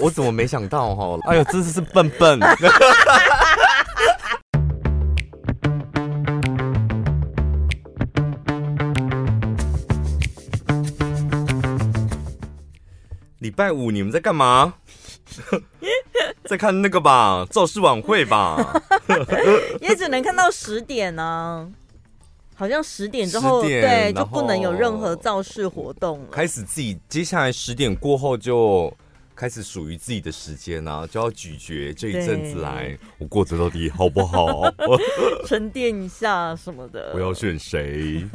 我怎么没想到哈？哎呦，真是是笨笨。礼拜五你们在干嘛？在看那个吧，造势晚会吧。也只能看到十点呢、啊，好像十点之后，对，就不能有任何造势活动了。开始自己接下来十点过后就。开始属于自己的时间啊，就要咀嚼这一阵子来我过得到底好不好？沉淀一下什么的。我要选谁？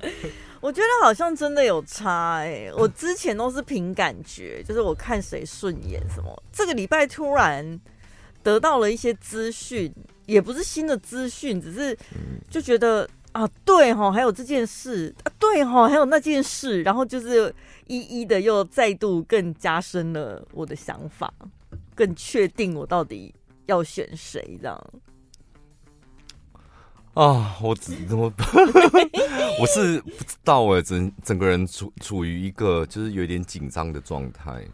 我觉得好像真的有差哎、欸。我之前都是凭感觉，就是我看谁顺眼什么。这个礼拜突然得到了一些资讯，也不是新的资讯，只是就觉得。啊，对哈，还有这件事啊，对哈，还有那件事，然后就是一一的又再度更加深了我的想法，更确定我到底要选谁这样。啊，我只我 我是不知道哎，整整个人处处于一个就是有点紧张的状态。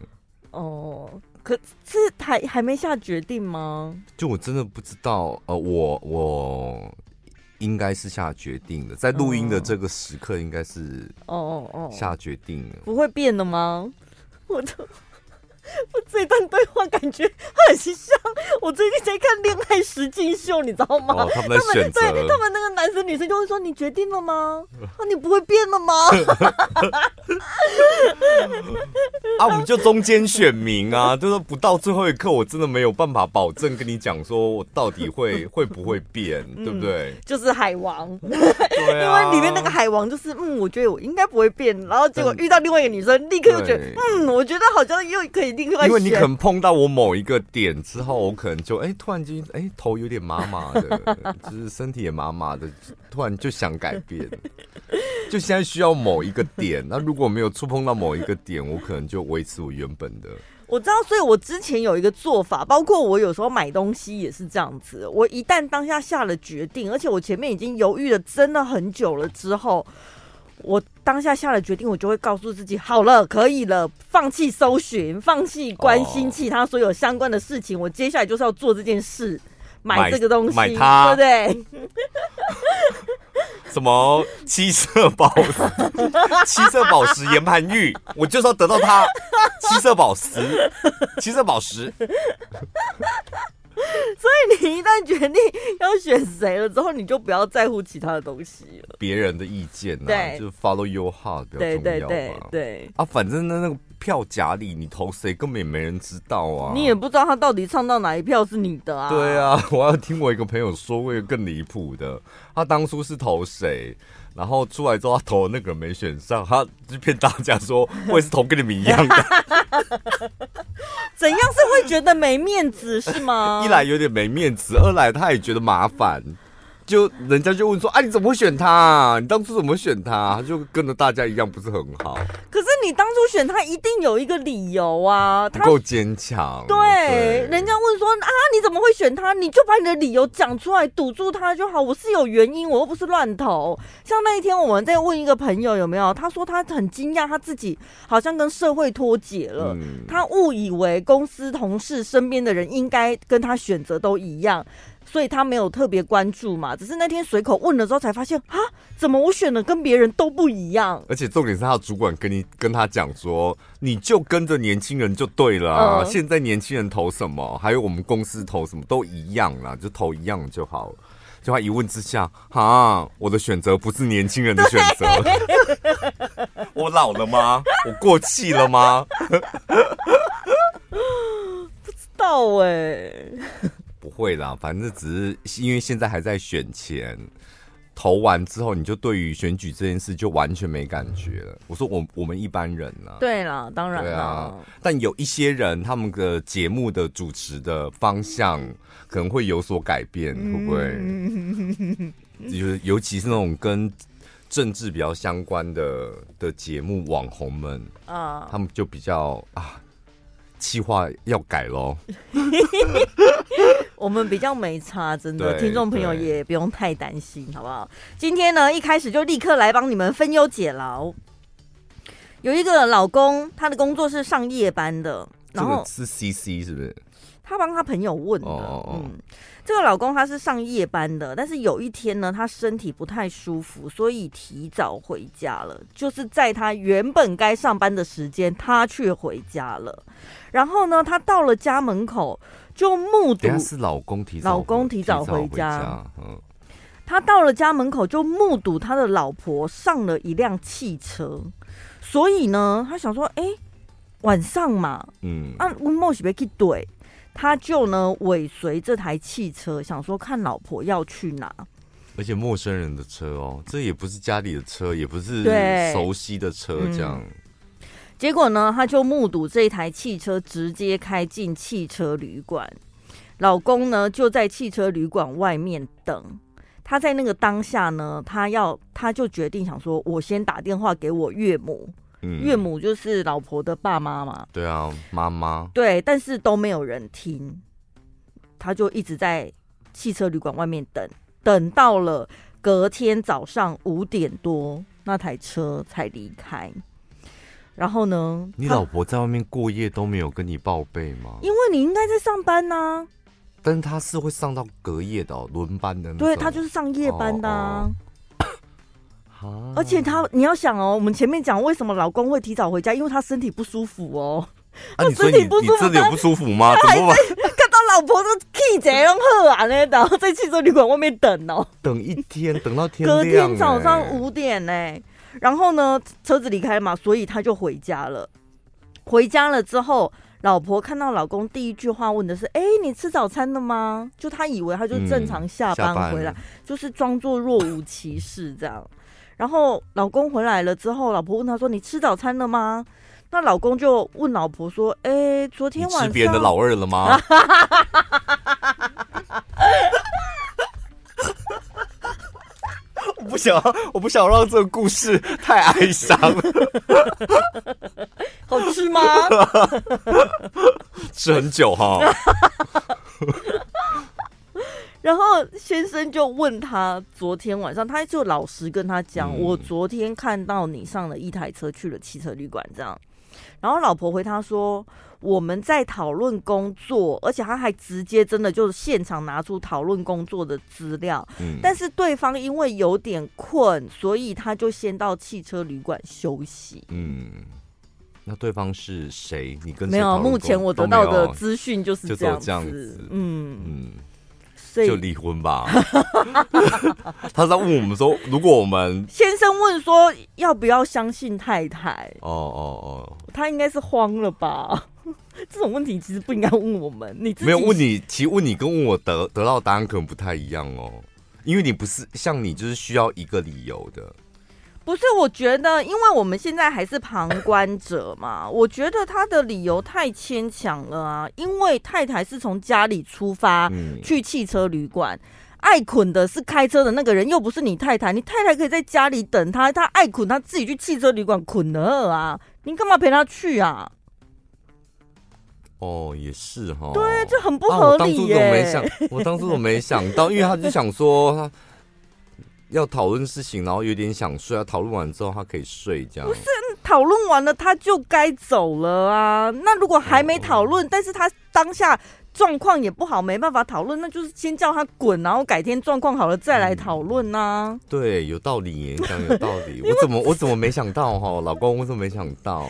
哦，可是还还没下决定吗？就我真的不知道，呃，我我。应该是下决定的，在录音的这个时刻，应该是哦哦哦下决定了，不会变的吗？我都。我这段对话感觉很像我最近在看《恋爱实境秀》，你知道吗？哦、他们对他们那个男生女生就会说：“你决定了吗？啊，你不会变了吗？” 啊，我们就中间选民啊，就是不到最后一刻，我真的没有办法保证跟你讲说我到底会会不会变，嗯、对不对？就是海王，对啊，因为里面那个海王就是嗯，我觉得我应该不会变，然后结果遇到另外一个女生，立刻又觉得嗯，我觉得好像又可以。因为你可能碰到我某一个点之后，我可能就哎、欸，突然间哎、欸，头有点麻麻的，就是身体也麻麻的，突然就想改变。就现在需要某一个点，那如果没有触碰到某一个点，我可能就维持我原本的。我知道，所以我之前有一个做法，包括我有时候买东西也是这样子。我一旦当下下了决定，而且我前面已经犹豫了真的很久了之后。我当下下了决定，我就会告诉自己，好了，可以了，放弃搜寻，放弃关心其他所有相关的事情。我接下来就是要做这件事，买这个东西，买它，对不对？什么七色宝石？七色宝石岩盘玉，我就是要得到它。七色宝石，七色宝石。所以你一旦决定要选谁了之后，你就不要在乎其他的东西了。别人的意见啊，对，就 follow your heart 比较重要吧。对对对对啊，反正那那个票夹里你投谁，根本也没人知道啊。你也不知道他到底唱到哪一票是你的啊。对啊，我要听我一个朋友说过一个更离谱的，他当初是投谁？然后出来之后，他投那个人没选上，他就骗大家说我也是投跟你们一样的。怎样是会觉得没面子是吗？一来有点没面子，二来他也觉得麻烦。就人家就问说：“啊，你怎么会选他啊？你当初怎么选他啊？”他就跟着大家一样，不是很好。可是你当初选他，一定有一个理由啊，他不够坚强。对，对，人家问说：“啊，你怎么会选他？”你就把你的理由讲出来，堵住他就好。我是有原因，我又不是乱投。像那一天我们在问一个朋友有没有，他说他很惊讶，他自己好像跟社会脱节了。嗯，他误以为公司同事身边的人应该跟他选择都一样。所以他没有特别关注嘛，只是那天随口问了之后才发现啊，怎么我选的跟别人都不一样？而且重点是他的主管跟你跟他讲说，你就跟着年轻人就对了啊。嗯、现在年轻人投什么，还有我们公司投什么都一样啦，就投一样就好了。就他一问之下，啊，我的选择不是年轻人的选择，我老了吗？我过气了吗？不知道哎、欸。不会啦，反正只是因为现在还在选前，投完之后你就对于选举这件事就完全没感觉了。我说我我们一般人啊，对啦，当然啦，啊，但有一些人他们的节目的主持的方向可能会有所改变，嗯、会不会？就是尤其是那种跟政治比较相关的的节目，网红们啊，他们就比较啊。企划要改喽，我们比较没差，真的，听众朋友也不用太担心，好不好？今天呢，一开始就立刻来帮你们分忧解劳。有一个老公，他的工作是上夜班的，然后是 CC 是不是？他帮他朋友问的。哦哦嗯，这个老公他是上夜班的，但是有一天呢，他身体不太舒服，所以提早回家了。就是在他原本该上班的时间，他却回家了。然后呢，他到了家门口就目睹是老公提早老公提早回家。他到了家门口就目睹他的老婆上了一辆汽车，所以呢，他想说，哎，晚上嘛，嗯，啊，温某是不去怼。他就呢尾随这台汽车，想说看老婆要去哪，而且陌生人的车哦，这也不是家里的车，也不是熟悉的车，这样、嗯。结果呢，他就目睹这台汽车直接开进汽车旅馆，老公呢就在汽车旅馆外面等。他在那个当下呢，他要他就决定想说，我先打电话给我岳母。嗯、岳母就是老婆的爸妈嘛，对啊，妈妈。对，但是都没有人听，他就一直在汽车旅馆外面等，等到了隔天早上五点多，那台车才离开。然后呢，你老婆在外面过夜都没有跟你报备吗？因为你应该在上班呢、啊。但是他是会上到隔夜的轮、哦、班的，对他就是上夜班的、啊。哦哦 而且他，你要想哦，我们前面讲为什么老公会提早回家，因为他身体不舒服哦。啊，你身体不舒服，真的有不舒服吗？怎么看到老婆都气这样喝啊，呢然后在汽车旅馆外面等哦，等一天，等到天亮，隔天早上五点呢。然后呢，车子离开嘛，所以他就回家了。回家了之后，老婆看到老公第一句话问的是：“哎，你吃早餐了吗？”就他以为他就正常下班回来，就是装作若无其事这样。然后老公回来了之后，老婆问他说：“你吃早餐了吗？”那老公就问老婆说：“哎，昨天晚上吃别人的老二了吗？” 不想，我不想让这个故事太哀伤。好吃吗？吃很久哈。然后先生就问他，昨天晚上他就老实跟他讲，嗯、我昨天看到你上了一台车去了汽车旅馆，这样。然后老婆回他说，我们在讨论工作，而且他还直接真的就是现场拿出讨论工作的资料。嗯、但是对方因为有点困，所以他就先到汽车旅馆休息。嗯，那对方是谁？你跟没有？目前我得到的资讯就是这样子。嗯嗯。就离婚吧。他在问我们说，如果我们先生问说要不要相信太太？哦哦哦，他应该是慌了吧？这种问题其实不应该问我们。你没有问你，其实问你跟问我得得到答案可能不太一样哦，因为你不是像你就是需要一个理由的。不是，我觉得，因为我们现在还是旁观者嘛，我觉得他的理由太牵强了啊。因为太太是从家里出发去汽车旅馆，爱捆的是开车的那个人，又不是你太太。你太太可以在家里等他，他爱捆他自己去汽车旅馆捆了啊，你干嘛陪他去啊？哦，也是哈，对，这很不合理耶。我当初怎么没想，我当初怎么没想到，因为他就想说他。要讨论事情，然后有点想睡啊。讨论完之后，他可以睡，这样。不是讨论完了，他就该走了啊。那如果还没讨论，哦、但是他当下状况也不好，没办法讨论，那就是先叫他滚，然后改天状况好了再来讨论呐。对，有道理耶，讲有道理。我怎么我怎么没想到哈？老公，我怎么没想到？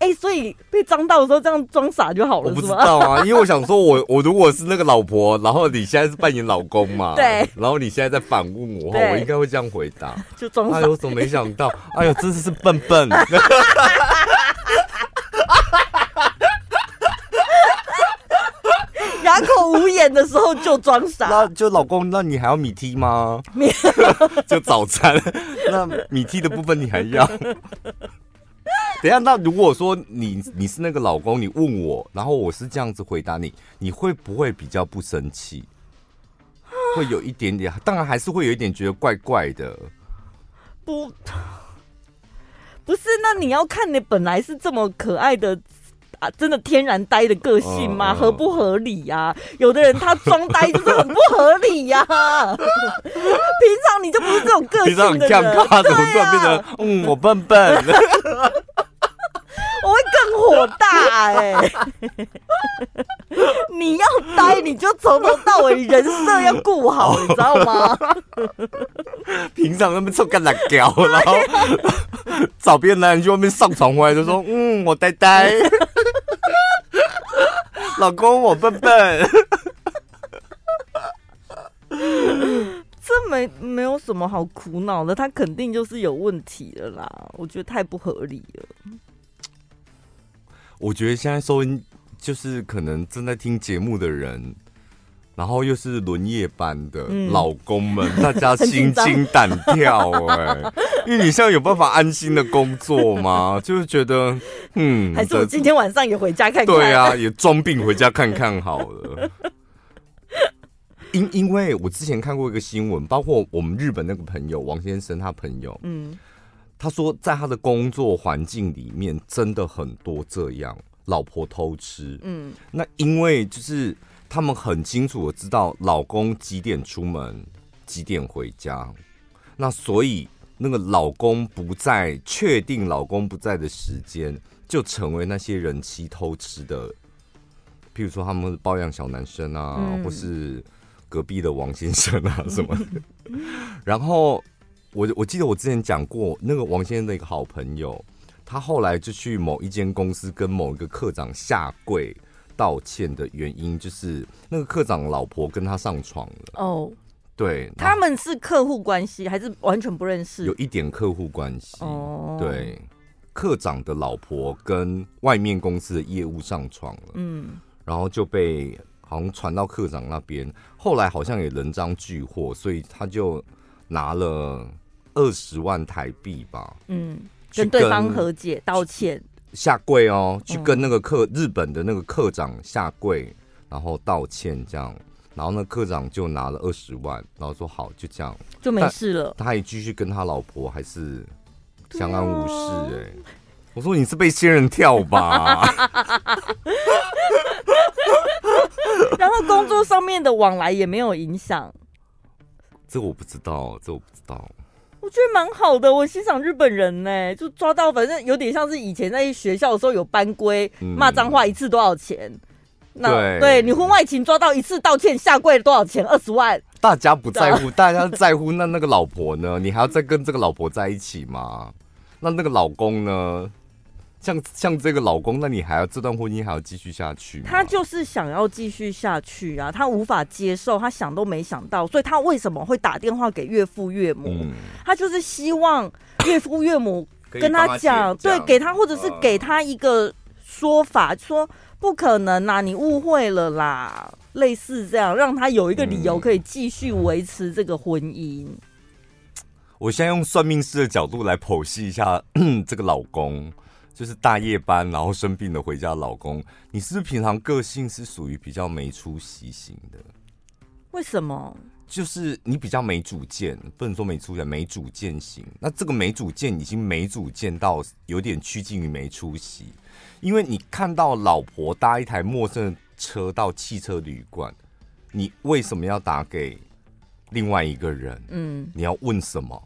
哎、欸，所以被装到的时候，这样装傻就好了。我不知道啊，因为我想说我，我我如果是那个老婆，然后你现在是扮演老公嘛，对，然后你现在在反问我，对我应该会这样回答，就装傻。哎呦，我怎么没想到？哎呦，真的是笨笨。哑口无言的时候就装傻。那就老公，那你还要米梯吗？就早餐，那米梯的部分你还要？等一下，那如果说你你是那个老公，你问我，然后我是这样子回答你，你会不会比较不生气？会有一点点，当然还是会有一点觉得怪怪的。不，不是，那你要看你本来是这么可爱的啊，真的天然呆的个性吗？嗯、合不合理呀、啊？有的人他装呆就是很不合理呀、啊。平常你就不是这种个性的人，平常很尴尬，怎么突然变成、啊、嗯，我笨笨。我会更火大哎、欸！你要呆，你就从头到尾人设要顾好，你知道吗？平常那么臭干辣椒，然后找别的男人去外面上床回来就说：“嗯，我呆呆，老公我笨笨。”这没没有什么好苦恼的，他肯定就是有问题的啦。我觉得太不合理了。我觉得现在收音就是可能正在听节目的人，然后又是轮夜班的老公们，嗯、大家心惊胆跳哎，因为你现在有办法安心的工作吗？就是觉得嗯，还是我今天晚上也回家看看？对啊，也装病回家看看好了。因因为我之前看过一个新闻，包括我们日本那个朋友王先生，他朋友，嗯，他说在他的工作环境里面，真的很多这样老婆偷吃，嗯，那因为就是他们很清楚的知道老公几点出门，几点回家，那所以那个老公不在，确定老公不在的时间，就成为那些人妻偷吃的，譬如说他们包养小男生啊，嗯、或是。隔壁的王先生啊什么的，然后我我记得我之前讲过，那个王先生的一个好朋友，他后来就去某一间公司跟某一个课长下跪道歉的原因，就是那个科长老婆跟他上床了。哦，对，他们是客户关系还是完全不认识？有一点客户关系。哦，对，科长的老婆跟外面公司的业务上床了。嗯，然后就被。好像传到科长那边，后来好像也人赃俱获，所以他就拿了二十万台币吧，嗯，跟对方和解道歉，下跪哦，去跟那个课、嗯、日本的那个课长下跪，然后道歉这样，然后那课长就拿了二十万，然后说好就这样就没事了，他还继续跟他老婆还是相安无事哎、欸，我说你是被仙人跳吧。然后工作上面的往来也没有影响，这我不知道，这我不知道。我觉得蛮好的，我欣赏日本人呢，就抓到，反正有点像是以前在学校的时候有班规，骂脏话一次多少钱？嗯、那对，对你婚外情抓到一次道歉下跪多少钱？二十万。大家不在乎，大家在乎那那个老婆呢？你还要再跟这个老婆在一起吗？那那个老公呢？像像这个老公，那你还要这段婚姻还要继续下去？他就是想要继续下去啊，他无法接受，他想都没想到，所以他为什么会打电话给岳父岳母？嗯、他就是希望岳父岳母跟他讲，对，给他或者是给他一个说法，呃、说不可能啦，你误会了啦，类似这样，让他有一个理由可以继续维持这个婚姻。嗯、我现在用算命师的角度来剖析一下 这个老公。就是大夜班，然后生病了回家，老公，你是不是平常个性是属于比较没出息型的？为什么？就是你比较没主见，不能说没出息，没主见型。那这个没主见已经没主见到有点趋近于没出息，因为你看到老婆搭一台陌生的车到汽车旅馆，你为什么要打给另外一个人？嗯，你要问什么？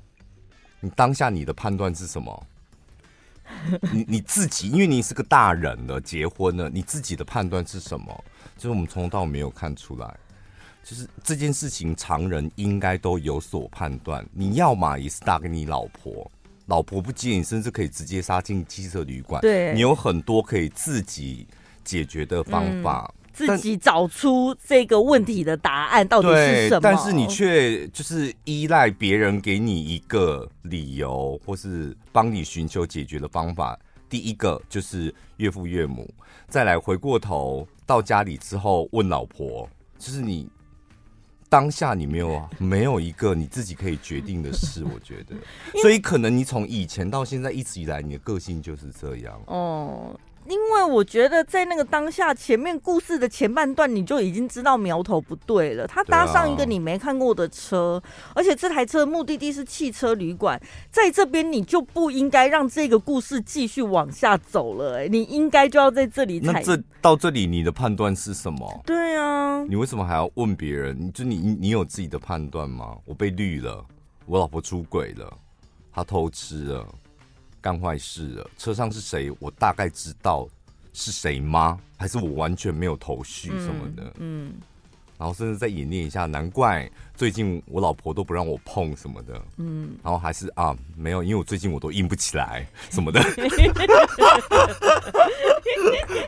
你当下你的判断是什么？你你自己，因为你是个大人了，结婚了，你自己的判断是什么？就是我们从头到尾没有看出来，就是这件事情常人应该都有所判断。你要嘛也是打给你老婆，老婆不接你，甚至可以直接杀进汽车旅馆。对，你有很多可以自己解决的方法。嗯自己找出这个问题的答案到底是什么？但是你却就是依赖别人给你一个理由，或是帮你寻求解决的方法。第一个就是岳父岳母，再来回过头到家里之后问老婆，就是你当下你没有没有一个你自己可以决定的事，我觉得，所以可能你从以前到现在一直以来你的个性就是这样哦。因为我觉得在那个当下，前面故事的前半段你就已经知道苗头不对了。他搭上一个你没看过的车，而且这台车的目的地是汽车旅馆，在这边你就不应该让这个故事继续往下走了。哎，你应该就要在这里。那这到这里你的判断是什么？对啊，你为什么还要问别人？你就你你有自己的判断吗？我被绿了，我老婆出轨了，他偷吃了。干坏事了，车上是谁？我大概知道是谁吗？还是我完全没有头绪什么的？嗯。嗯然后甚至再演练一下，难怪最近我老婆都不让我碰什么的。嗯，然后还是啊，没有，因为我最近我都硬不起来什么的。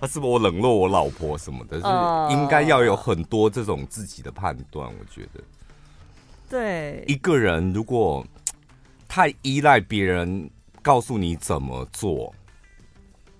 他是不是我冷落我老婆什么的？是应该要有很多这种自己的判断。我觉得，对一个人如果太依赖别人告诉你怎么做，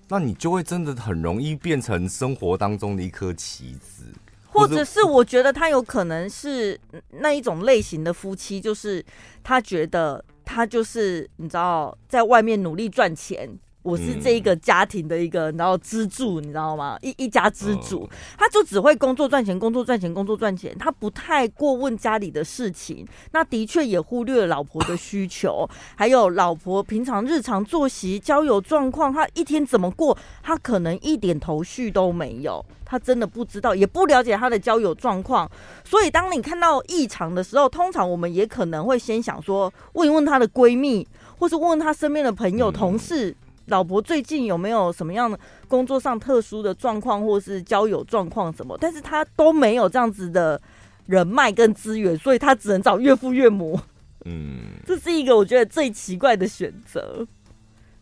那你就会真的很容易变成生活当中的一颗棋子。或者是我觉得他有可能是那一种类型的夫妻，就是他觉得他就是你知道，在外面努力赚钱。我是这一个家庭的一个，然后支柱，你知道吗？一一家之主，他就只会工作赚钱，工作赚钱，工作赚钱，他不太过问家里的事情。那的确也忽略了老婆的需求，还有老婆平常日常作息、交友状况，他一天怎么过，他可能一点头绪都没有，他真的不知道，也不了解他的交友状况。所以，当你看到异常的时候，通常我们也可能会先想说，问一问他的闺蜜，或是问问他身边的朋友、同事。老婆最近有没有什么样的工作上特殊的状况，或是交友状况什么？但是他都没有这样子的人脉跟资源，所以他只能找岳父岳母。嗯，这是一个我觉得最奇怪的选择。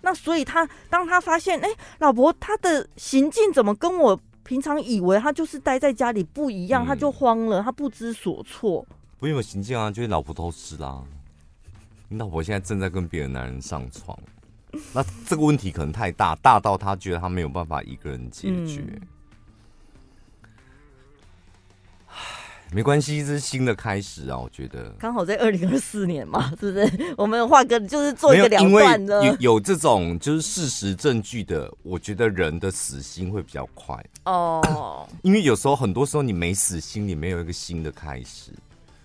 那所以他当他发现，哎、欸，老婆他的行径怎么跟我平常以为他就是待在家里不一样，嗯、他就慌了，他不知所措。不用有行径啊，就是老婆偷吃啦。你老婆现在正在跟别的男人上床。那这个问题可能太大，大到他觉得他没有办法一个人解决。没关系，这是新的开始啊！我觉得刚好在二零二四年嘛，是不是？我们画个就是做一个两段的，有有这种就是事实证据的，我觉得人的死心会比较快哦。因为有时候很多时候你没死心，你没有一个新的开始，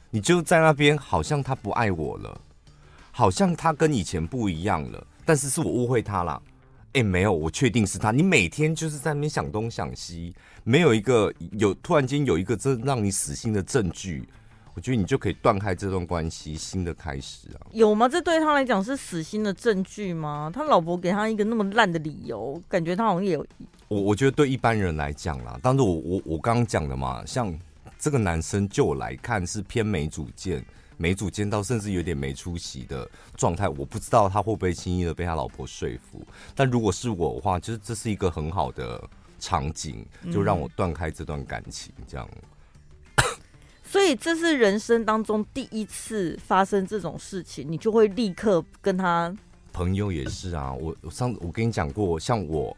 你就在那边好像他不爱我了，好像他跟以前不一样了。但是是我误会他了，哎、欸，没有，我确定是他。你每天就是在那边想东想西，没有一个有突然间有一个真让你死心的证据，我觉得你就可以断开这段关系，新的开始啊。有吗？这对他来讲是死心的证据吗？他老婆给他一个那么烂的理由，感觉他好像也有。我我觉得对一般人来讲啦，当然我我我刚刚讲的嘛，像这个男生就我来看是偏没主见。没主见到甚至有点没出息的状态，我不知道他会不会轻易的被他老婆说服。但如果是我的话，就是这是一个很好的场景，就让我断开这段感情，这样。所以这是人生当中第一次发生这种事情，你就会立刻跟他。朋友也是啊，我我上次我跟你讲过，像我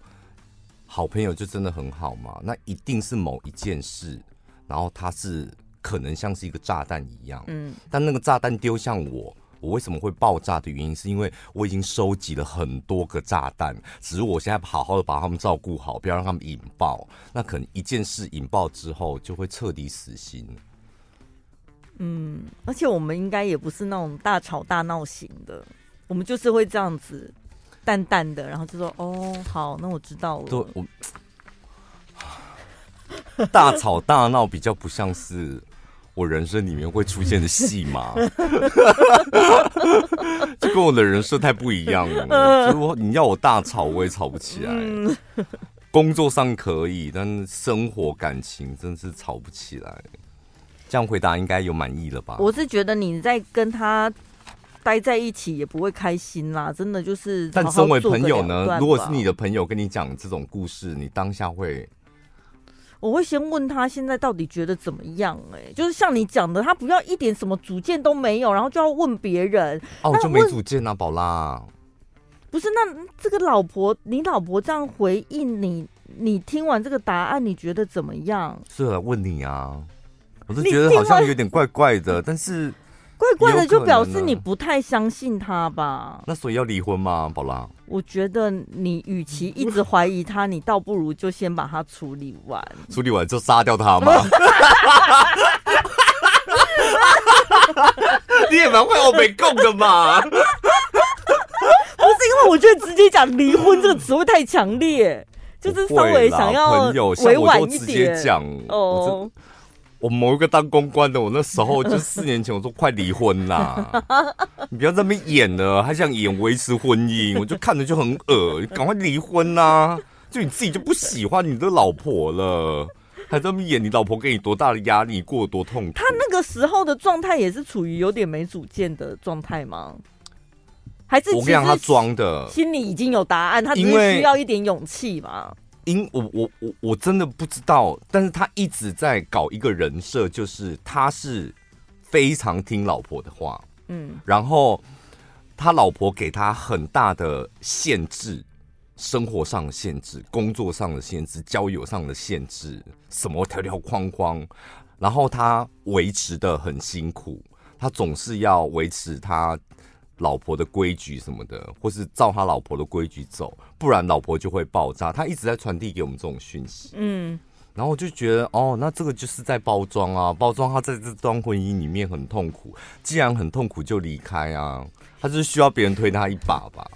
好朋友就真的很好嘛，那一定是某一件事，然后他是。可能像是一个炸弹一样，嗯，但那个炸弹丢向我，我为什么会爆炸的原因，是因为我已经收集了很多个炸弹，只是我现在好好的把他们照顾好，不要让他们引爆。那可能一件事引爆之后，就会彻底死心。嗯，而且我们应该也不是那种大吵大闹型的，我们就是会这样子淡淡的，然后就说：“哦，好，那我知道了。”对，我 大吵大闹比较不像是。我人生里面会出现的戏码，就跟我的人设太不一样了。就你要我大吵，我也吵不起来。工作上可以，但生活感情真是吵不起来。这样回答应该有满意了吧？我是觉得你在跟他待在一起也不会开心啦，真的就是。但身为朋友呢？如果是你的朋友跟你讲这种故事，你当下会？我会先问他现在到底觉得怎么样？哎，就是像你讲的，他不要一点什么主见都没有，然后就要问别人。哦，就没主见啊，宝拉。不是，那这个老婆，你老婆这样回应你，你听完这个答案，你觉得怎么样？是来问你啊，我是觉得好像有点怪怪的，但是。怪怪的，就表示你不太相信他吧？那所以要离婚吗，宝拉？我觉得你与其一直怀疑他，你倒不如就先把他处理完。处理完就杀掉他吗？你也蛮会欧北共的嘛？不是因为我觉得直接讲离婚这个词汇太强烈，就是稍微想要委婉一点讲哦。我某一个当公关的，我那时候就四年前，我说快离婚啦！你不要在那边演了，还想演维持婚姻，我就看着就很恶，赶快离婚呐！就你自己就不喜欢你的老婆了，还这么演你老婆给你多大的压力，过多痛苦。他那个时候的状态也是处于有点没主见的状态吗？还是我跟你讲，他装的，心里已经有答案，他只是需要一点勇气嘛。因我我我我真的不知道，但是他一直在搞一个人设，就是他是非常听老婆的话，嗯，然后他老婆给他很大的限制，生活上的限制，工作上的限制，交友上的限制，什么条条框框，然后他维持的很辛苦，他总是要维持他。老婆的规矩什么的，或是照他老婆的规矩走，不然老婆就会爆炸。他一直在传递给我们这种讯息，嗯，然后我就觉得，哦，那这个就是在包装啊，包装他在这段婚姻里面很痛苦，既然很痛苦就离开啊，他就是需要别人推他一把吧。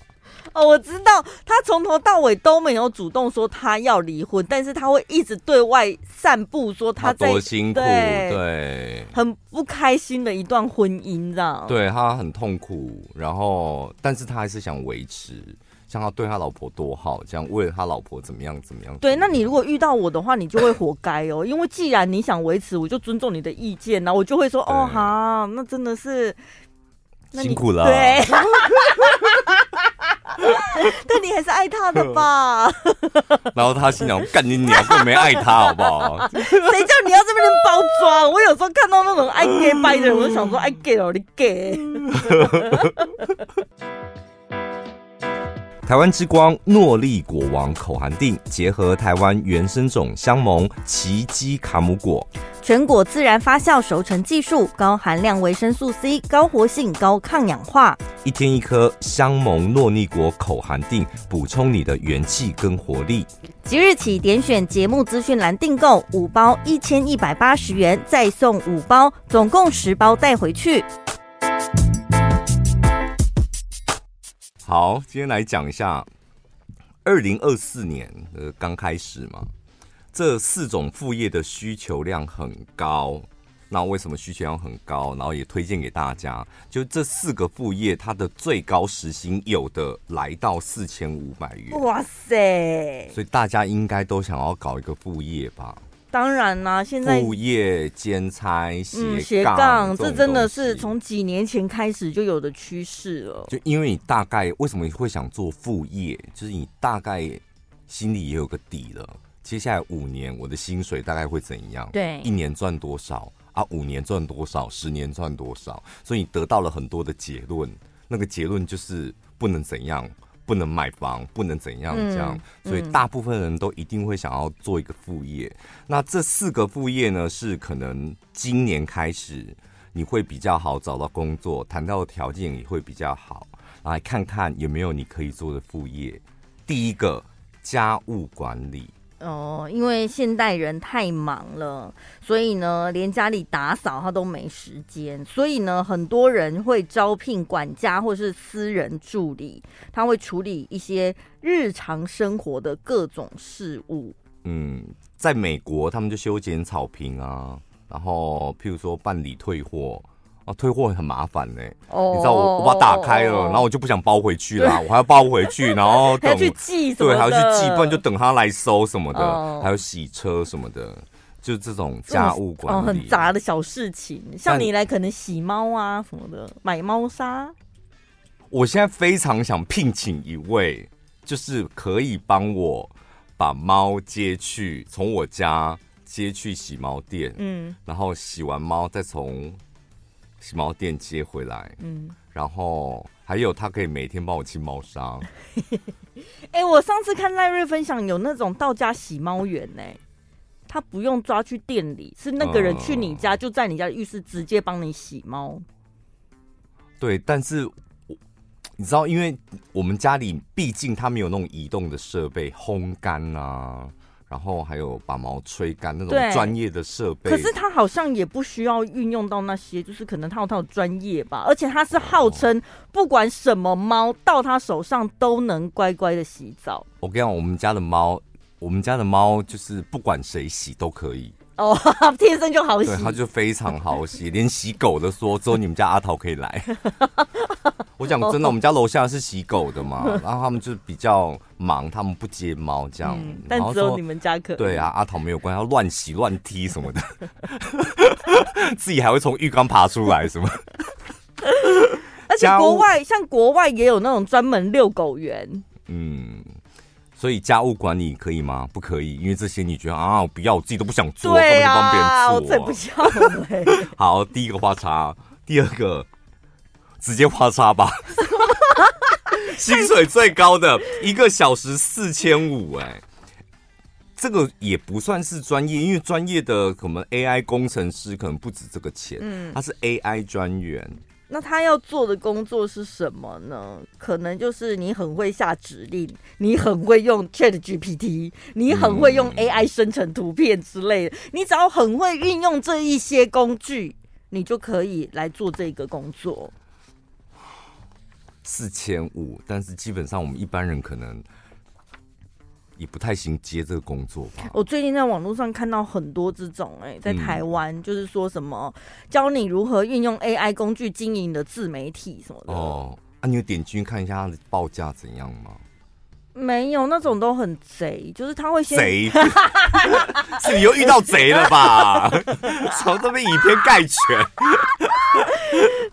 哦，我知道他从头到尾都没有主动说他要离婚，但是他会一直对外散布说他在辛苦，对，对很不开心的一段婚姻，这样。对，他很痛苦，然后但是他还是想维持，像他对他老婆多好，这样为了他老婆怎么样怎么样。对，那你如果遇到我的话，你就会活该哦，因为既然你想维持，我就尊重你的意见，然后我就会说，哦，好，那真的是辛苦了。对。但你还是爱他的吧？然后他心想：干你娘，根本没爱他，好不好？谁叫你要这边包装？我有时候看到那种爱 gay 掰的人，我就想说：爱 gay 哦，你 gay。台湾之光诺丽果王口含定，结合台湾原生种香檬奇迹卡姆果，全果自然发酵熟成技术，高含量维生素 C，高活性，高抗氧化。一天一颗香檬诺丽果口含定，补充你的元气跟活力。即日起点选节目资讯栏订购五包，一千一百八十元，再送五包，总共十包带回去。好，今天来讲一下二零二四年呃刚开始嘛，这四种副业的需求量很高。那为什么需求量很高？然后也推荐给大家，就这四个副业，它的最高时薪有的来到四千五百元。哇塞！所以大家应该都想要搞一个副业吧？当然啦、啊，现在副业兼差斜杠、嗯、斜杠，这真的是从几年前开始就有的趋势了。就因为你大概为什么你会想做副业，就是你大概心里也有个底了。接下来五年我的薪水大概会怎样？对，一年赚多少？啊，五年赚多少？十年赚多少？所以你得到了很多的结论，那个结论就是不能怎样，不能买房，不能怎样这样。所以大部分人都一定会想要做一个副业。那这四个副业呢，是可能今年开始你会比较好找到工作，谈到的条件也会比较好。来看看有没有你可以做的副业。第一个，家务管理。哦，因为现代人太忙了，所以呢，连家里打扫他都没时间，所以呢，很多人会招聘管家或是私人助理，他会处理一些日常生活的各种事务。嗯，在美国，他们就修剪草坪啊，然后譬如说办理退货。啊，退货很麻烦呢、欸，oh, 你知道我我把它打开了，oh, 然后我就不想包回去啦，我还要包回去，然后 等去寄，对，还要去寄，不然就等他来收什么的，oh. 还有洗车什么的，就这种家务管理，哦，很杂的小事情。像你来可能洗猫啊什么的，买猫砂。我现在非常想聘请一位，就是可以帮我把猫接去，从我家接去洗猫店，嗯，然后洗完猫再从。洗猫店接回来，嗯，然后还有他可以每天帮我清猫砂。哎、欸，我上次看赖瑞分享有那种到家洗猫员呢，他不用抓去店里，是那个人去你家，嗯、就在你家浴室直接帮你洗猫。对，但是我你知道，因为我们家里毕竟他没有那种移动的设备，烘干啊。然后还有把毛吹干那种专业的设备，可是他好像也不需要运用到那些，就是可能他有他有专业吧，而且他是号称不管什么猫到他手上都能乖乖的洗澡。我跟你讲，我们家的猫，我们家的猫就是不管谁洗都可以哦，天生就好洗，对，它就非常好洗，连洗狗的说只有你们家阿桃可以来。我讲真的，我们家楼下是洗狗的嘛，然后他们就比较忙，他们不接猫这样。嗯、但只有你们家可对啊，阿桃没有关系，他乱洗乱踢什么的，自己还会从浴缸爬出来什么。而且国外像国外也有那种专门遛狗员。嗯，所以家务管理可以吗？不可以，因为这些你觉得啊，我不要，我自己都不想做，对啊，帮别人做，我最不要。好，第一个花叉，第二个直接花叉吧。薪水最高的一个小时四千五，哎，这个也不算是专业，因为专业的可能 AI 工程师可能不止这个钱，嗯，他是 AI 专员。那他要做的工作是什么呢？可能就是你很会下指令，你很会用 ChatGPT，你很会用 AI 生成图片之类的。你只要很会运用这一些工具，你就可以来做这个工作。四千五，但是基本上我们一般人可能。也不太行接这个工作吧。我最近在网络上看到很多这种、欸，哎，在台湾、嗯、就是说什么教你如何运用 AI 工具经营的自媒体什么的。哦，啊，你有点进去看一下它的报价怎样吗？没有，那种都很贼，就是他会先贼，是你又遇到贼了吧？从这边以偏概全，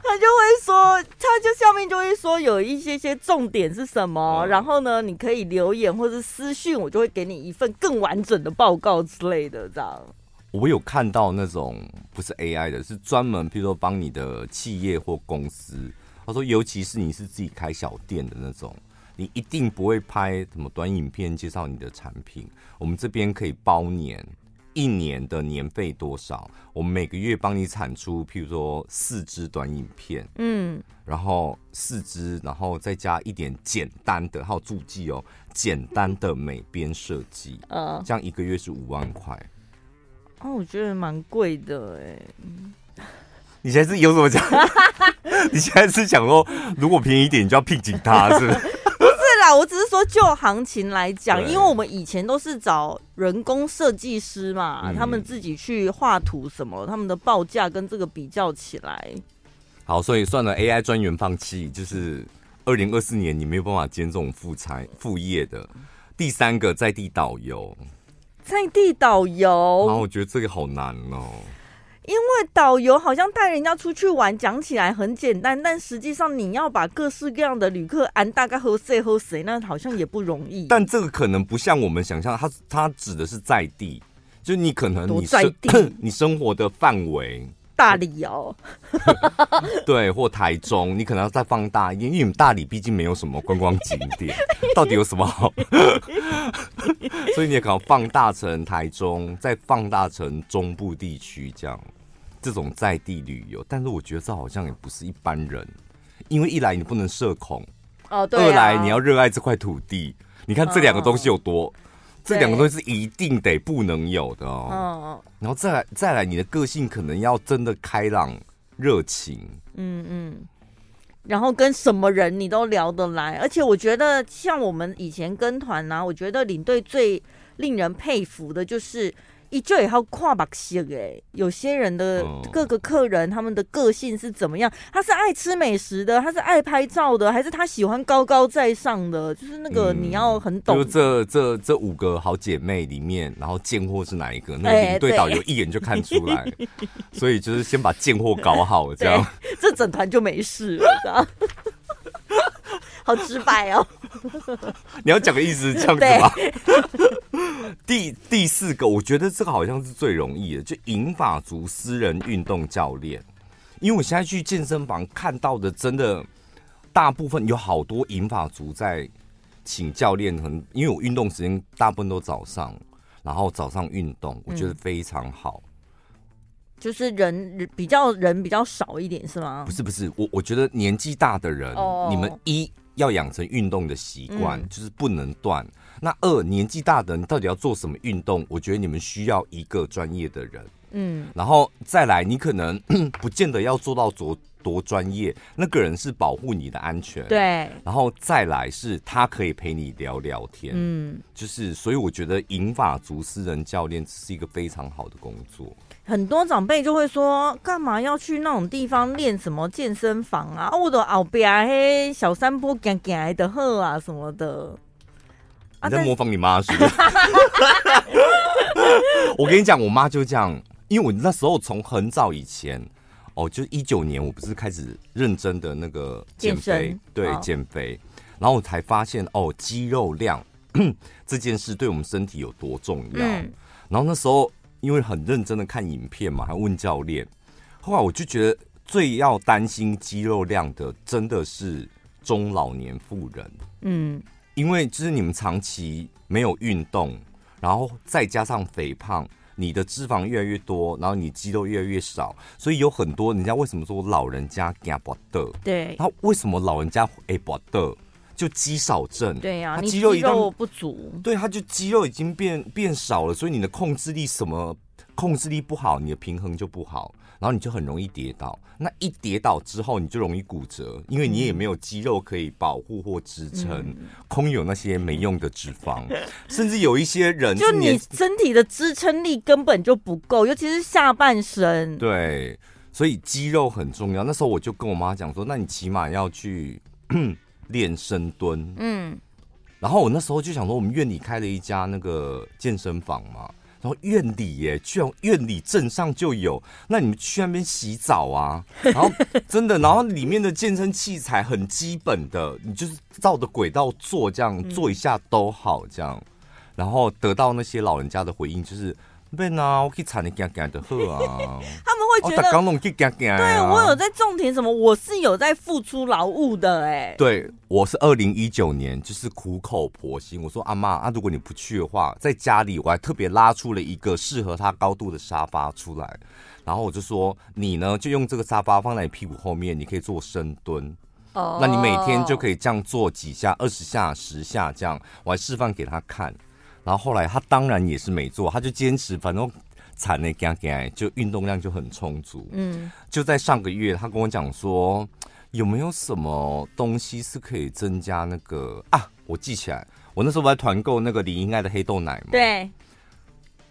他就会说，他就下面就会说有一些些重点是什么，嗯、然后呢，你可以留言或者私讯，我就会给你一份更完整的报告之类的，这样。我有看到那种不是 AI 的，是专门，譬如说帮你的企业或公司，他说，尤其是你是自己开小店的那种。你一定不会拍什么短影片介绍你的产品，我们这边可以包年，一年的年费多少？我们每个月帮你产出，譬如说四支短影片，嗯，然后四支，然后再加一点简单的，还有注记哦，简单的美编设计，嗯，这样一个月是五万块。哦，我觉得蛮贵的哎。你现在是有什么讲？你现在是想说，如果便宜一点，你就要聘请他，是不是？我只是说，就行情来讲，因为我们以前都是找人工设计师嘛，嗯、他们自己去画图什么，他们的报价跟这个比较起来，好，所以算了，AI 专员放弃，就是二零二四年你没有办法兼这种副差副业的。第三个在地导游，在地导游，然后我觉得这个好难哦。因为导游好像带人家出去玩，讲起来很简单，但实际上你要把各式各样的旅客安大概和谁和谁，那好像也不容易。但这个可能不像我们想象，它它指的是在地，就你可能你生 你生活的范围，大理哦，对，或台中，你可能要再放大一点，因为你们大理毕竟没有什么观光景点，到底有什么好？所以你也可能放大成台中，再放大成中部地区这样。这种在地旅游，但是我觉得这好像也不是一般人，因为一来你不能社恐，哦，对啊，二来你要热爱这块土地。你看这两个东西有多，哦、这两个东西是一定得不能有的哦。哦，然后再来再来，你的个性可能要真的开朗、热情，嗯嗯，然后跟什么人你都聊得来，而且我觉得像我们以前跟团呢、啊，我觉得领队最令人佩服的就是。一就也要跨把戏哎，有些人的各个客人，他们的个性是怎么样？他是爱吃美食的，他是爱拍照的，还是他喜欢高高在上的？就是那个你要很懂。就这这这五个好姐妹里面，然后贱货是哪一个？那个领队导游一眼就看出来，所以就是先把贱货搞好，这样这整团就没事了，这样。好直白哦！你要讲的意思是这样子吗？第第四个，我觉得这个好像是最容易的，就银发族私人运动教练。因为我现在去健身房看到的，真的大部分有好多银发族在请教练。很因为我运动时间大部分都早上，然后早上运动，我觉得非常好。就是人比较人比较少一点是吗？不是不是，我我觉得年纪大的人，oh. 你们一。要养成运动的习惯，嗯、就是不能断。那二年纪大的人到底要做什么运动？我觉得你们需要一个专业的人，嗯，然后再来，你可能 不见得要做到多多专业，那个人是保护你的安全，对，然后再来是他可以陪你聊聊天，嗯，就是所以我觉得银发族私人教练是一个非常好的工作。很多长辈就会说，干嘛要去那种地方练什么健身房啊？我的后边嘿小山坡行行的好啊什么的。你在模仿你妈是？我跟你讲，我妈就这样，因为我那时候从很早以前，哦，就一九年，我不是开始认真的那个减肥，对，减肥，然后我才发现哦，肌肉量 这件事对我们身体有多重要。嗯、然后那时候因为很认真的看影片嘛，还问教练，后来我就觉得最要担心肌肉量的真的是中老年妇人。嗯。因为就是你们长期没有运动，然后再加上肥胖，你的脂肪越来越多，然后你肌肉越来越少，所以有很多人家为什么说老人家惊不得？对，他为什么老人家会不得？就肌少症。对呀、啊，他肌肉一旦不足，对，他就肌肉已经变变少了，所以你的控制力什么控制力不好，你的平衡就不好。然后你就很容易跌倒，那一跌倒之后你就容易骨折，因为你也没有肌肉可以保护或支撑，嗯、空有那些没用的脂肪，甚至有一些人就你身体的支撑力根本就不够，尤其是下半身。对，所以肌肉很重要。那时候我就跟我妈讲说，那你起码要去练深蹲。嗯，然后我那时候就想说，我们院里开了一家那个健身房嘛。然后院里耶，居然院里镇上就有，那你们去那边洗澡啊？然后真的，然后里面的健身器材很基本的，你就是照着轨道做，这样做一下都好，这样，然后得到那些老人家的回应就是。对呐，我可以踩你嘎嘎的喝啊！他们会觉得，刚弄去嘎嘎。对，我有在种田什么，我是有在付出劳务的哎。对，我是二零一九年，就是苦口婆心，我说阿妈啊，如果你不去的话，在家里我还特别拉出了一个适合他高度的沙发出来，然后我就说你呢，就用这个沙发放在你屁股后面，你可以做深蹲。哦。那你每天就可以这样做几下，二十下、十下这样，我还示范给他看。然后后来他当然也是没做，他就坚持，反正产那干干，就运动量就很充足。嗯，就在上个月，他跟我讲说，有没有什么东西是可以增加那个啊？我记起来，我那时候在团购那个李英爱的黑豆奶嘛。对，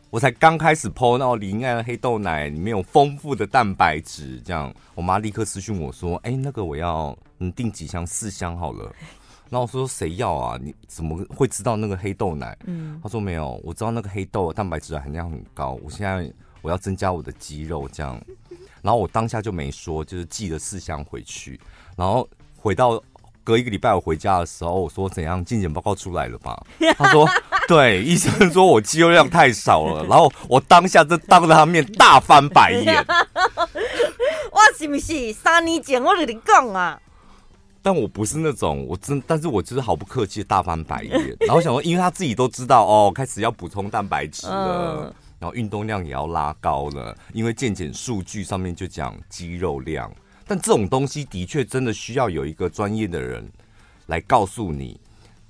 我才刚开始 po 那李英爱的黑豆奶里面有丰富的蛋白质，这样我妈立刻私讯我说，哎，那个我要你订几箱，四箱好了。然后我说，谁要啊？你怎么会知道那个黑豆奶？嗯，他说没有，我知道那个黑豆蛋白质含量很高。我现在我要增加我的肌肉，这样。然后我当下就没说，就是寄了四箱回去。然后回到隔一个礼拜我回家的时候，我说怎样？健检报告出来了吧？他说对，医生说我肌肉量太少了。然后我当下就当着他面大翻白眼。我是不是三年前我跟你讲啊？但我不是那种，我真，但是我就是毫不客气的大翻白眼，然后想说，因为他自己都知道哦，开始要补充蛋白质了，然后运动量也要拉高了，因为健检数据上面就讲肌肉量，但这种东西的确真的需要有一个专业的人来告诉你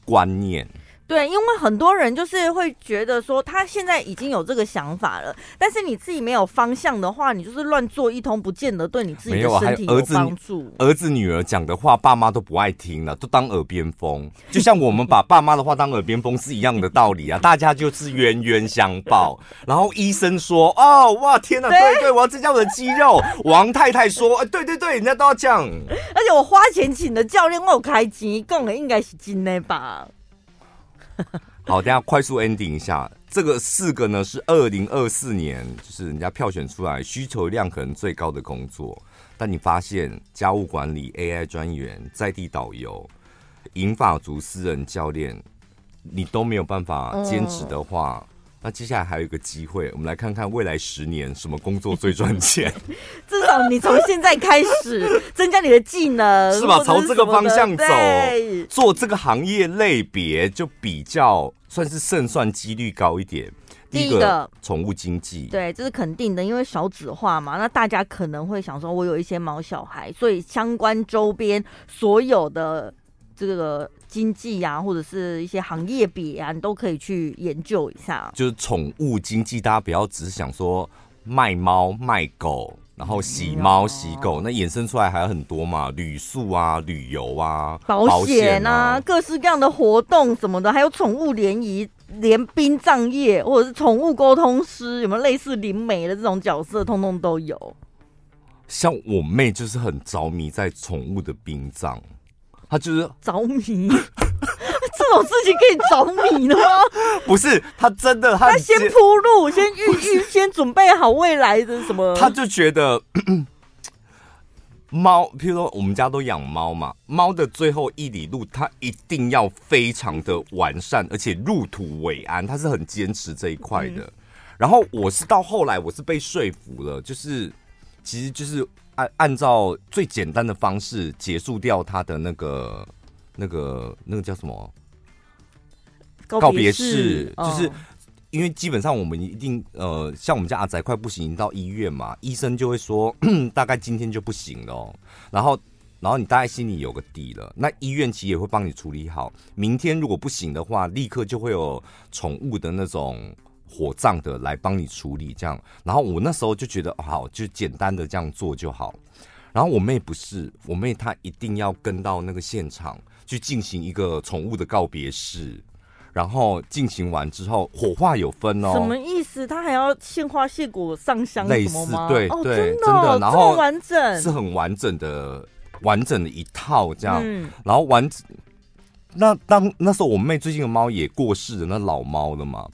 观念。对，因为很多人就是会觉得说，他现在已经有这个想法了，但是你自己没有方向的话，你就是乱做一通，不见得对你自己的身体有帮助。儿子女儿讲的话，爸妈都不爱听了，都当耳边风。就像我们把爸妈的话当耳边风是一样的道理啊！大家就是冤冤相报。然后医生说：“哦，哇，天哪，对对，对，我要增加我的肌肉。”王太太说：“哎，对对对，人家都要这样。”而且我花钱请的教练，我有开机，讲的应该是真的吧。好，等下快速 ending 一下。这个四个呢是二零二四年，就是人家票选出来需求量可能最高的工作。但你发现家务管理、AI 专员、在地导游、银发族私人教练，你都没有办法坚持的话。嗯那接下来还有一个机会，我们来看看未来十年什么工作最赚钱。至少你从现在开始增加你的技能，是吧？朝这个方向走，做这个行业类别就比较算是胜算几率高一点。第一个，宠物经济，对，这是肯定的，因为少子化嘛。那大家可能会想说，我有一些毛小孩，所以相关周边所有的这个。经济啊，或者是一些行业别啊，你都可以去研究一下。就是宠物经济，大家不要只是想说卖猫卖狗，然后洗猫洗狗，那衍生出来还有很多嘛，旅宿啊、旅游啊、保险啊，啊，各式各样的活动什么的，还有宠物联谊、连殡葬业，或者是宠物沟通师，有没有类似灵媒的这种角色，通通都有。像我妹就是很着迷在宠物的殡葬，她就是着迷。这种事情可以着迷的吗？不是，他真的，他先铺路，先预 预，先准备好未来的什么？他就觉得 猫，譬如说我们家都养猫嘛，猫的最后一里路，它一定要非常的完善，而且入土为安，他是很坚持这一块的。然后我是到后来，我是被说服了，就是其实就是按按照最简单的方式结束掉他的那个那个那个叫什么？告别式就是，因为基本上我们一定呃，像我们家阿仔快不行，到医院嘛，医生就会说 大概今天就不行了喔。然后，然后你大概心里有个底了。那医院其实也会帮你处理好。明天如果不行的话，立刻就会有宠物的那种火葬的来帮你处理。这样，然后我那时候就觉得好，就简单的这样做就好。然后我妹不是，我妹她一定要跟到那个现场去进行一个宠物的告别式。然后进行完之后，火化有分哦。什么意思？他还要献花献果上香？类似，对、哦、对，真的，真的。然后完整是很完整的，完整的一套这样。嗯、然后完，那当那时候我妹最近的猫也过世了，那老猫了嘛。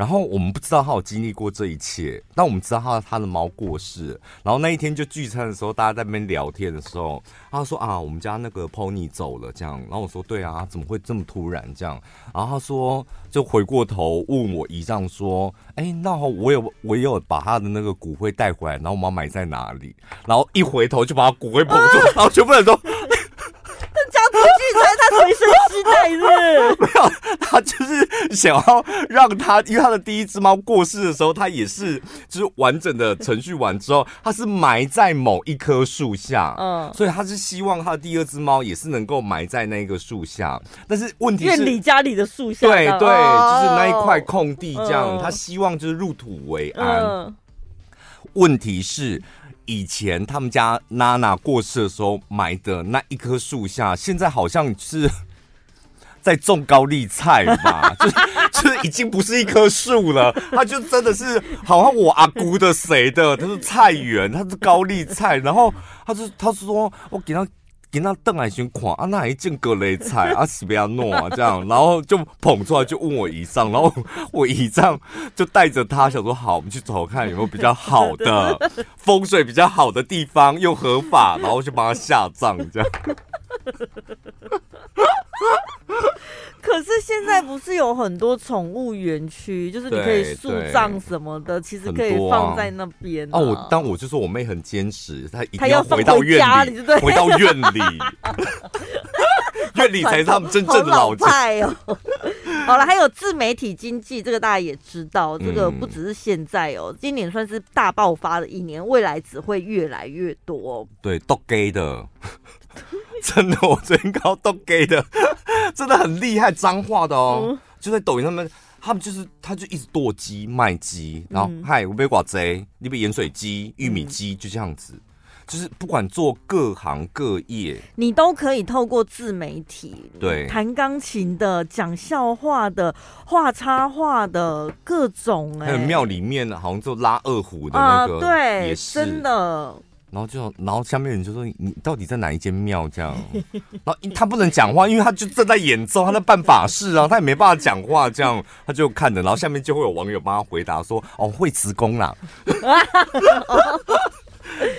然后我们不知道他有经历过这一切，但我们知道他他的猫过世。然后那一天就聚餐的时候，大家在那边聊天的时候，他说啊，我们家那个 Pony 走了这样。然后我说对啊，怎么会这么突然这样？然后他说就回过头问我姨丈说，哎，那我有我也有把他的那个骨灰带回来，然后我们要埋在哪里？然后一回头就把他骨灰捧住，然后全部人都。聚餐他随身携带是，是？没有，他就是想要让他，因为他的第一只猫过世的时候，他也是就是完整的程序完之后，他是埋在某一棵树下，嗯，所以他是希望他的第二只猫也是能够埋在那个树下。但是问题是，院里家里的树下，对对，就是那一块空地这样，他希望就是入土为安。问题是。以前他们家娜娜过世的时候埋的那一棵树下，现在好像是 在种高丽菜吧，就是就是已经不是一棵树了，它就真的是好像我阿姑的谁的，它是菜园，它是高丽菜，然后他就他说我给他。给那邓海巡看啊，那还一件格雷菜啊，西不要弄啊，这样，然后就捧出来，就问我姨丈，然后 我姨丈就带着他，想说好，我们去走看有没有比较好的 风水比较好的地方，又合法，然后就帮他下葬，这样。可是现在不是有很多宠物园区，就是你可以树葬什么的，其实可以放在那边、啊。哦，我但我就说我妹很坚持，她一定要回到院里，回，回到院里，院里才是他们真正的老派哦。好了，还有自媒体经济，这个大家也知道，这个不只是现在哦，嗯、今年算是大爆发的一年，未来只会越来越多。对，都给的。真的，我最近搞都给的，真的很厉害，脏话的哦，嗯、就在抖音上面，他们就是他就一直剁鸡卖鸡，然后嗨，我被寡贼，你被盐水鸡、玉米鸡，就这样子，嗯、就是不管做各行各业，你都可以透过自媒体，对，弹钢琴的、讲笑话的、画插画的各种、欸，还有庙里面好像就拉二胡的那个，啊、对，也是。真的。然后就，然后下面人就说：“你到底在哪一间庙？”这样，然后他不能讲话，因为他就正在演奏，他在办法事啊，他也没办法讲话。这样，他就看着，然后下面就会有网友帮他回答说：“哦，会辞工啦。”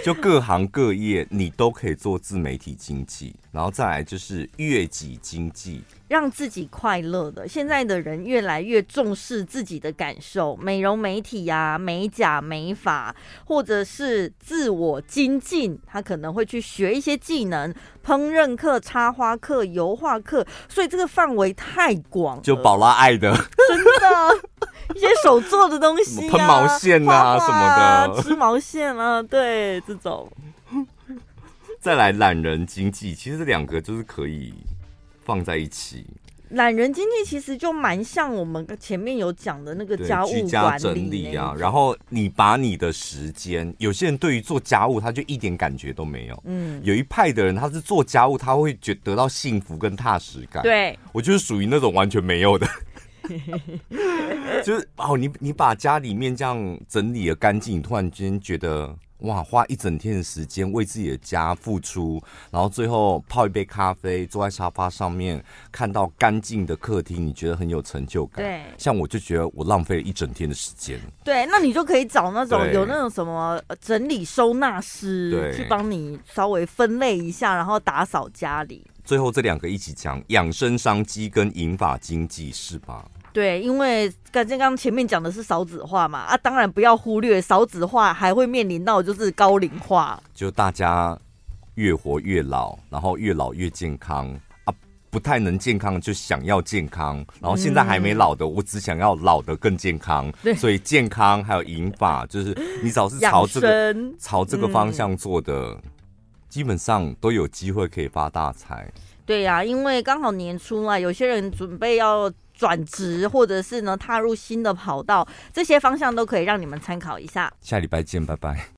就各行各业，你都可以做自媒体经济，然后再来就是悦己经济，让自己快乐的。现在的人越来越重视自己的感受，美容美体呀、啊、美甲美发，或者是自我精进，他可能会去学一些技能，烹饪课、插花课、油画课，所以这个范围太广。就宝拉爱的，真的。一些手做的东西、啊，喷毛线啊什么的，织毛线啊，对这种。再来懒人经济，其实这两个就是可以放在一起。懒人经济其实就蛮像我们前面有讲的那个家务居家整理啊，然后你把你的时间，有些人对于做家务他就一点感觉都没有，嗯，有一派的人他是做家务他会觉得到幸福跟踏实感，对，我就是属于那种完全没有的。就是哦，你你把家里面这样整理的干净，你突然间觉得哇，花一整天的时间为自己的家付出，然后最后泡一杯咖啡，坐在沙发上面，看到干净的客厅，你觉得很有成就感。对，像我就觉得我浪费了一整天的时间。对，那你就可以找那种有那种什么整理收纳师，去帮你稍微分类一下，然后打扫家里。最后这两个一起讲养生商机跟银发经济是吧？对，因为刚才刚前面讲的是少子化嘛，啊，当然不要忽略少子化还会面临到就是高龄化，就大家越活越老，然后越老越健康啊，不太能健康就想要健康，然后现在还没老的，我只想要老的更健康，对，所以健康还有银发，就是你只要是朝这个朝这个方向做的。嗯基本上都有机会可以发大财。对呀、啊，因为刚好年初嘛，有些人准备要转职，或者是呢踏入新的跑道，这些方向都可以让你们参考一下。下礼拜见，拜拜。